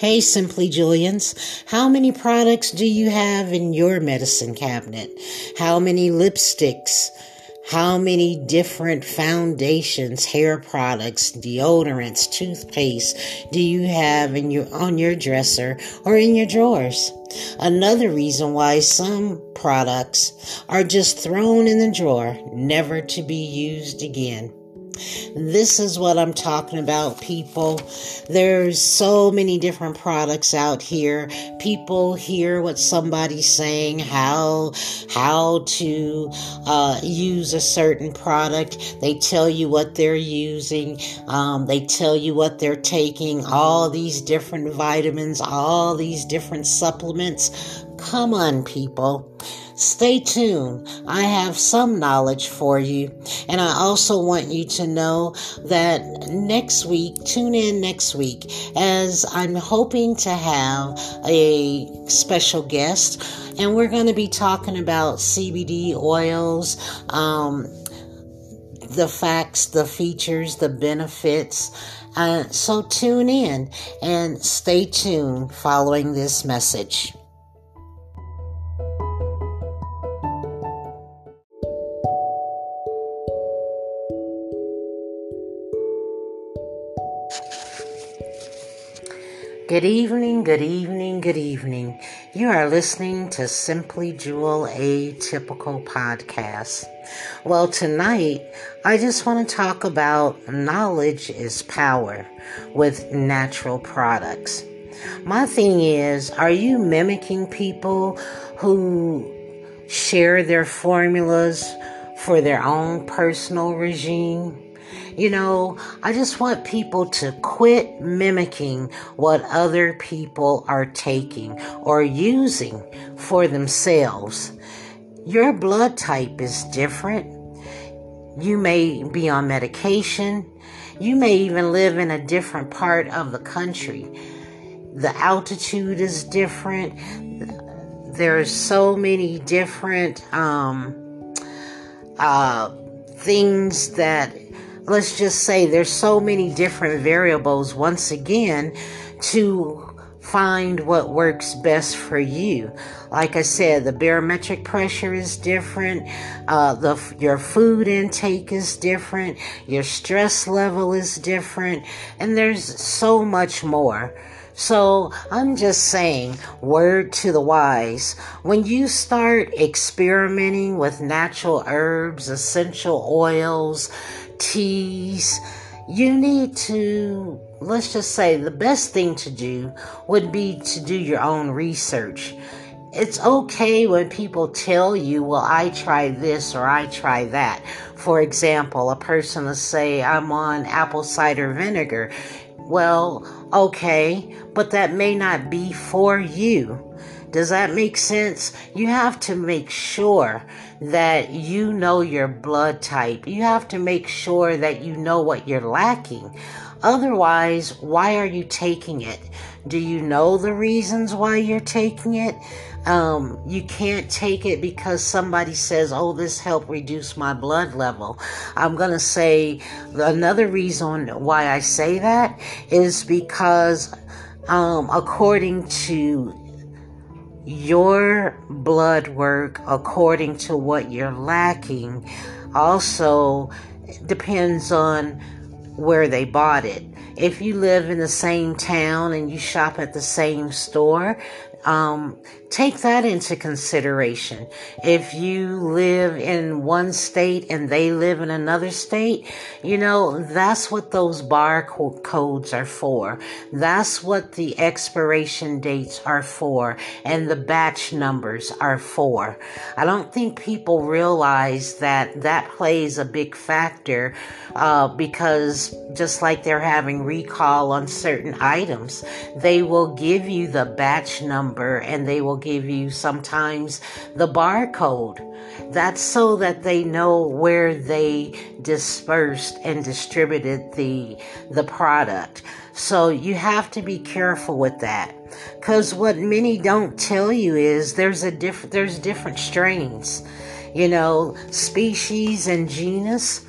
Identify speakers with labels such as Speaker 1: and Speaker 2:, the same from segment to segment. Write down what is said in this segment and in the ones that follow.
Speaker 1: Hey, Simply Julians, how many products do you have in your medicine cabinet? How many lipsticks? How many different foundations, hair products, deodorants, toothpaste do you have in your on your dresser or in your drawers? Another reason why some products are just thrown in the drawer, never to be used again. This is what I'm talking about, people. There's so many different products out here. People hear what somebody's saying, how how to uh, use a certain product. They tell you what they're using. Um, they tell you what they're taking. All these different vitamins, all these different supplements. Come on, people. Stay tuned. I have some knowledge for you. And I also want you to know that next week, tune in next week, as I'm hoping to have a special guest. And we're going to be talking about CBD oils, um, the facts, the features, the benefits. Uh, so tune in and stay tuned following this message. Good evening, good evening, good evening. You are listening to Simply Jewel Atypical Podcast. Well, tonight I just want to talk about knowledge is power with natural products. My thing is, are you mimicking people who share their formulas for their own personal regime? You know, I just want people to quit mimicking what other people are taking or using for themselves. Your blood type is different. You may be on medication. You may even live in a different part of the country. The altitude is different. There's so many different um, uh, things that let's just say there's so many different variables once again to find what works best for you. Like I said, the barometric pressure is different. Uh, the your food intake is different. Your stress level is different, and there's so much more. So I'm just saying, word to the wise. When you start experimenting with natural herbs, essential oils, teas, you need to, let's just say, the best thing to do would be to do your own research. It's okay when people tell you, well, I try this or I try that. For example, a person will say, I'm on apple cider vinegar. Well, okay, but that may not be for you. Does that make sense? You have to make sure that you know your blood type. You have to make sure that you know what you're lacking. Otherwise, why are you taking it? Do you know the reasons why you're taking it? Um, you can't take it because somebody says, oh, this helped reduce my blood level. I'm going to say another reason why I say that is because, um, according to your blood work according to what you're lacking also depends on where they bought it. If you live in the same town and you shop at the same store, um, take that into consideration. If you live in one state and they live in another state, you know, that's what those barcodes are for. That's what the expiration dates are for and the batch numbers are for. I don't think people realize that that plays a big factor uh, because just like they're having recall on certain items, they will give you the batch number and they will give you sometimes the barcode. That's so that they know where they dispersed and distributed the the product. So you have to be careful with that. Cuz what many don't tell you is there's a diff- there's different strains. You know, species and genus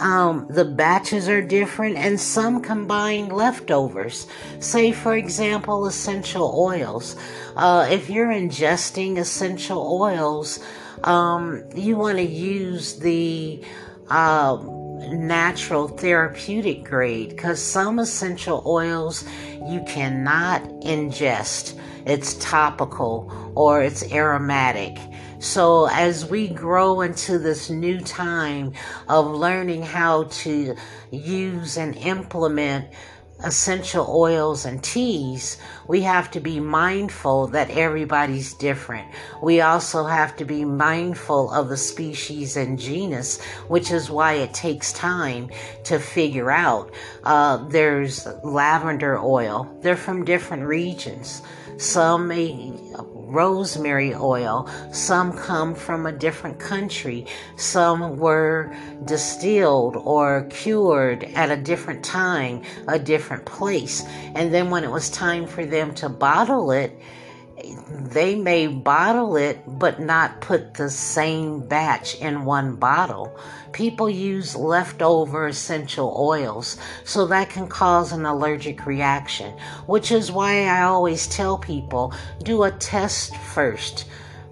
Speaker 1: um, the batches are different, and some combine leftovers. Say, for example, essential oils. Uh, if you're ingesting essential oils, um, you want to use the uh, natural therapeutic grade because some essential oils you cannot ingest. It's topical or it's aromatic. So, as we grow into this new time of learning how to use and implement essential oils and teas, we have to be mindful that everybody's different. We also have to be mindful of the species and genus, which is why it takes time to figure out. Uh, there's lavender oil, they're from different regions. Some may rosemary oil. Some come from a different country. Some were distilled or cured at a different time, a different place. And then when it was time for them to bottle it, they may bottle it but not put the same batch in one bottle. People use leftover essential oils, so that can cause an allergic reaction, which is why I always tell people do a test first.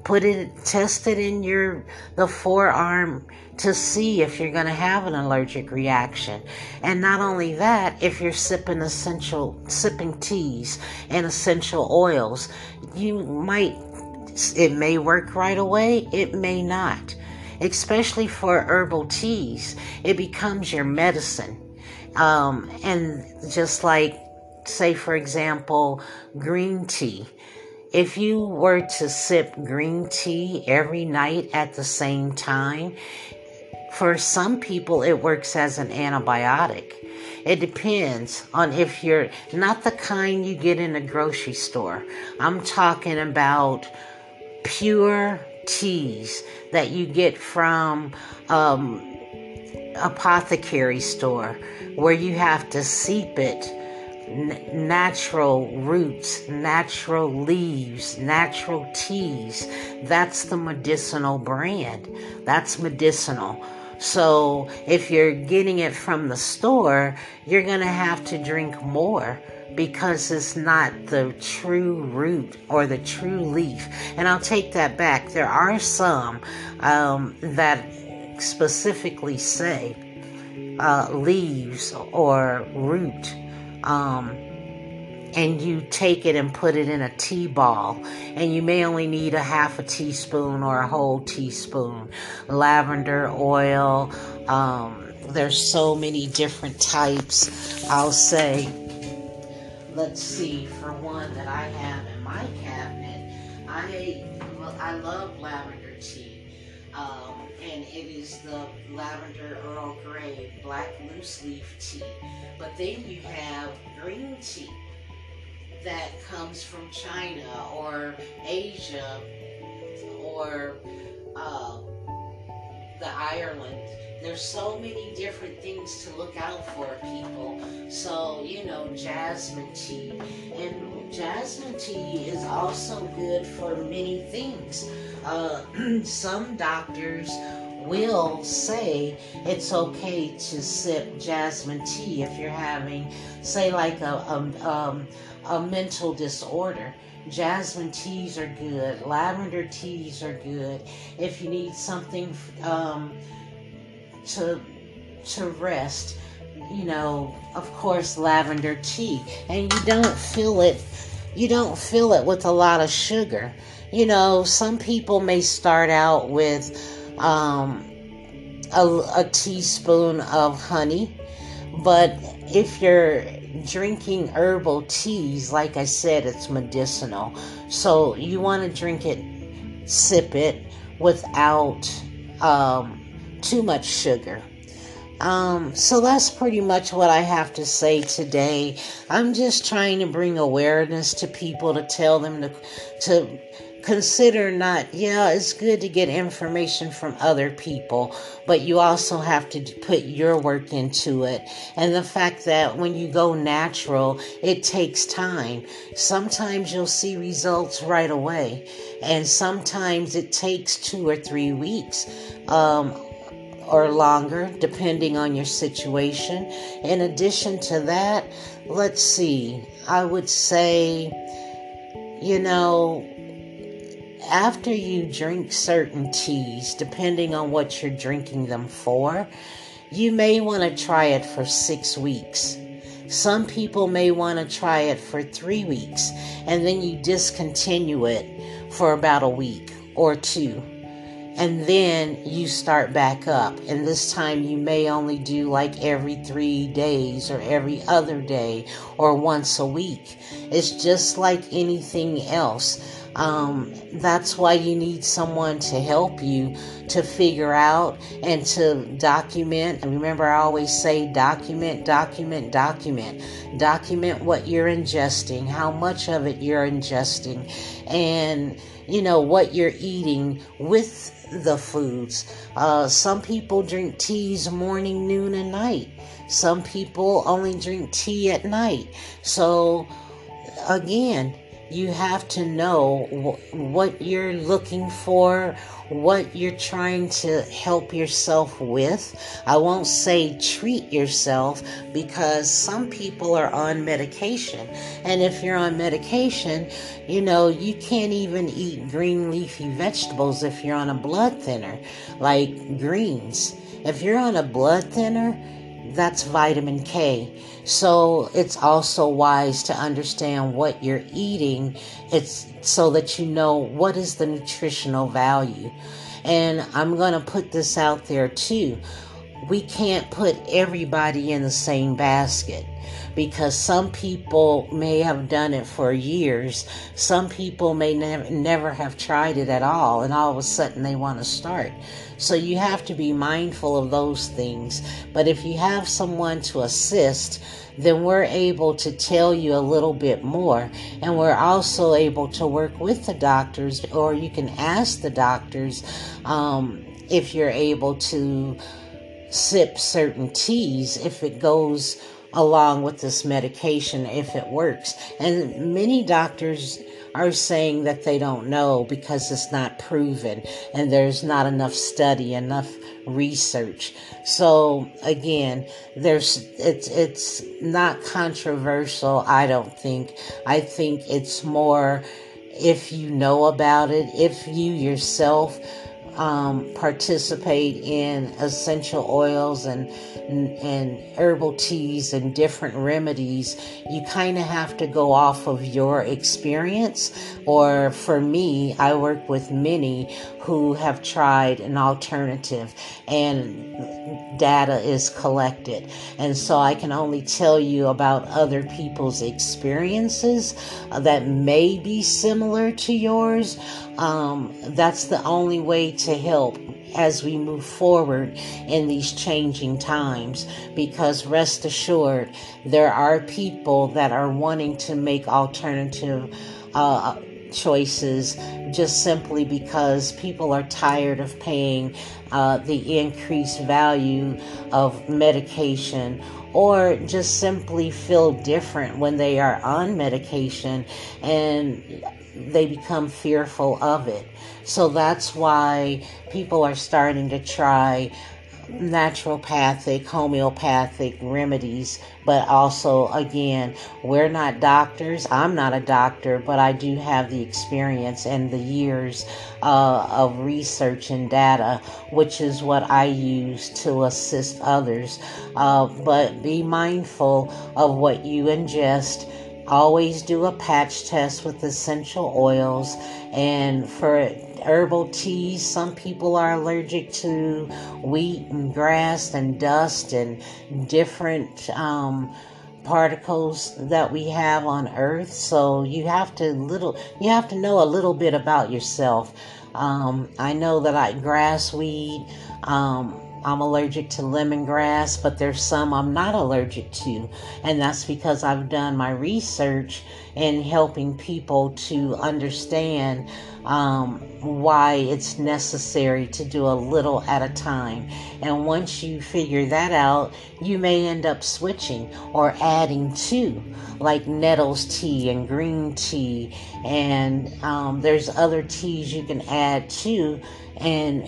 Speaker 1: Put it test it in your the forearm to see if you're going to have an allergic reaction. And not only that, if you're sipping essential sipping teas and essential oils, you might it may work right away, it may not. Especially for herbal teas, it becomes your medicine. Um, and just like, say, for example, green tea. If you were to sip green tea every night at the same time, for some people, it works as an antibiotic. It depends on if you're not the kind you get in a grocery store. I'm talking about pure teas that you get from um, apothecary store where you have to seep it Natural roots, natural leaves, natural teas. That's the medicinal brand. That's medicinal. So if you're getting it from the store, you're going to have to drink more because it's not the true root or the true leaf. And I'll take that back. There are some um, that specifically say uh, leaves or root. Um, and you take it and put it in a tea ball and you may only need a half a teaspoon or a whole teaspoon. Lavender oil um, there's so many different types. I'll say let's see for one that i have in my cabinet i i love lavender tea. Um, and it is the lavender earl grey black loose leaf tea but then you have green tea that comes from China or Asia or uh, the Ireland. There's so many different things to look out for, people. Jasmine tea. And jasmine tea is also good for many things. Uh, some doctors will say it's okay to sip jasmine tea if you're having, say, like a, a um, a mental disorder. Jasmine teas are good. Lavender teas are good. If you need something um, to to rest, you know, of course, lavender tea, and you don't feel it. You don't feel it with a lot of sugar. You know, some people may start out with um, a, a teaspoon of honey, but if you're drinking herbal teas, like I said, it's medicinal. So you want to drink it, sip it without um, too much sugar. Um, so that's pretty much what I have to say today. I'm just trying to bring awareness to people to tell them to to consider not, yeah, it's good to get information from other people, but you also have to put your work into it. And the fact that when you go natural, it takes time. Sometimes you'll see results right away, and sometimes it takes two or three weeks. Um, or longer, depending on your situation. In addition to that, let's see, I would say, you know, after you drink certain teas, depending on what you're drinking them for, you may want to try it for six weeks. Some people may want to try it for three weeks and then you discontinue it for about a week or two. And then you start back up. And this time you may only do like every three days or every other day or once a week. It's just like anything else um, that's why you need someone to help you to figure out and to document. And remember, I always say document, document, document. Document what you're ingesting, how much of it you're ingesting, and you know what you're eating with the foods. Uh, some people drink teas morning, noon, and night. Some people only drink tea at night. So, again, you have to know what you're looking for, what you're trying to help yourself with. I won't say treat yourself because some people are on medication. And if you're on medication, you know, you can't even eat green leafy vegetables if you're on a blood thinner, like greens. If you're on a blood thinner, that's vitamin K. So it's also wise to understand what you're eating. It's so that you know what is the nutritional value. And I'm going to put this out there too. We can't put everybody in the same basket because some people may have done it for years. Some people may nev- never have tried it at all, and all of a sudden they want to start. So you have to be mindful of those things. But if you have someone to assist, then we're able to tell you a little bit more. And we're also able to work with the doctors, or you can ask the doctors um, if you're able to sip certain teas if it goes along with this medication if it works. And many doctors are saying that they don't know because it's not proven and there's not enough study, enough research. So again, there's it's it's not controversial, I don't think. I think it's more if you know about it, if you yourself um, participate in essential oils and and herbal teas and different remedies, you kind of have to go off of your experience. Or for me, I work with many who have tried an alternative and data is collected. And so I can only tell you about other people's experiences that may be similar to yours. Um, that's the only way to help as we move forward in these changing times. Because rest assured there are people that are wanting to make alternative uh, choices just simply because people are tired of paying uh, the increased value of medication or just simply feel different when they are on medication. And they become fearful of it. So that's why people are starting to try naturopathic, homeopathic remedies, but also, again, we're not doctors. I'm not a doctor, but I do have the experience and the years uh, of research and data, which is what I use to assist others. Uh, but be mindful of what you ingest always do a patch test with essential oils. And for herbal teas some people are allergic to wheat and grass and dust and different um, particles that we have on earth. So you have to little you have to know a little bit about yourself. Um, i know that i grass weed um, I'm allergic to lemongrass, but there's some I'm not allergic to. And that's because I've done my research in helping people to understand um, why it's necessary to do a little at a time. And once you figure that out, you may end up switching or adding to, like nettles tea and green tea. And um, there's other teas you can add to. And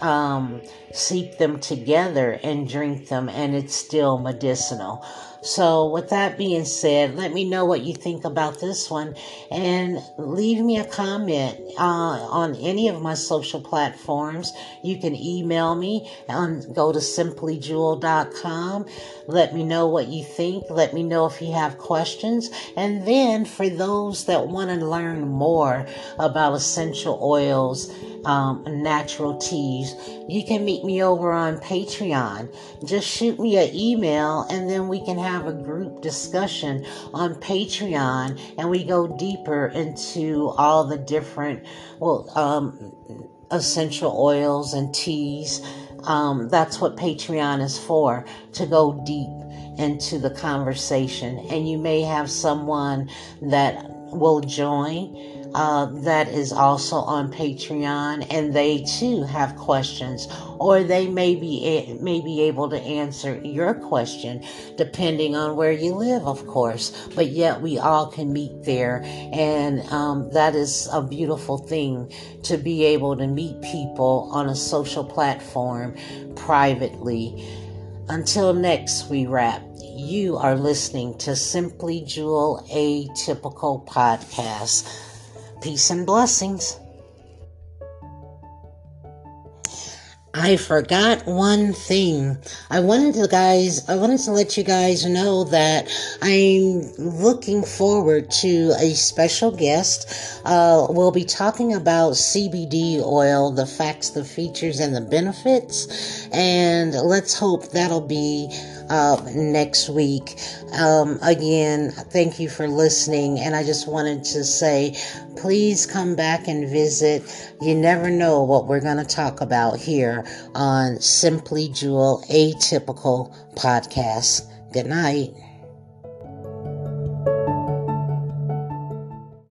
Speaker 1: um, seep them together and drink them, and it's still medicinal. So, with that being said, let me know what you think about this one and leave me a comment uh, on any of my social platforms. You can email me and go to simplyjewel.com. Let me know what you think. Let me know if you have questions. And then, for those that want to learn more about essential oils, um, natural teas, you can meet me over on Patreon. Just shoot me an email and then we can have a group discussion on Patreon and we go deeper into all the different, well, um, essential oils and teas. Um, that's what Patreon is for, to go deep into the conversation. And you may have someone that will join uh, that is also on Patreon, and they too have questions, or they may be may be able to answer your question, depending on where you live, of course. But yet we all can meet there, and um, that is a beautiful thing to be able to meet people on a social platform privately. Until next we wrap. You are listening to Simply Jewel Atypical Podcast. Peace and blessings. I forgot one thing. I wanted to guys, I wanted to let you guys know that I'm looking forward to a special guest. Uh, we'll be talking about CBD oil, the facts, the features, and the benefits. And let's hope that'll be uh, next week. Um, again, thank you for listening. And I just wanted to say, please come back and visit. You never know what we're going to talk about here on Simply Jewel Atypical Podcast. Good night.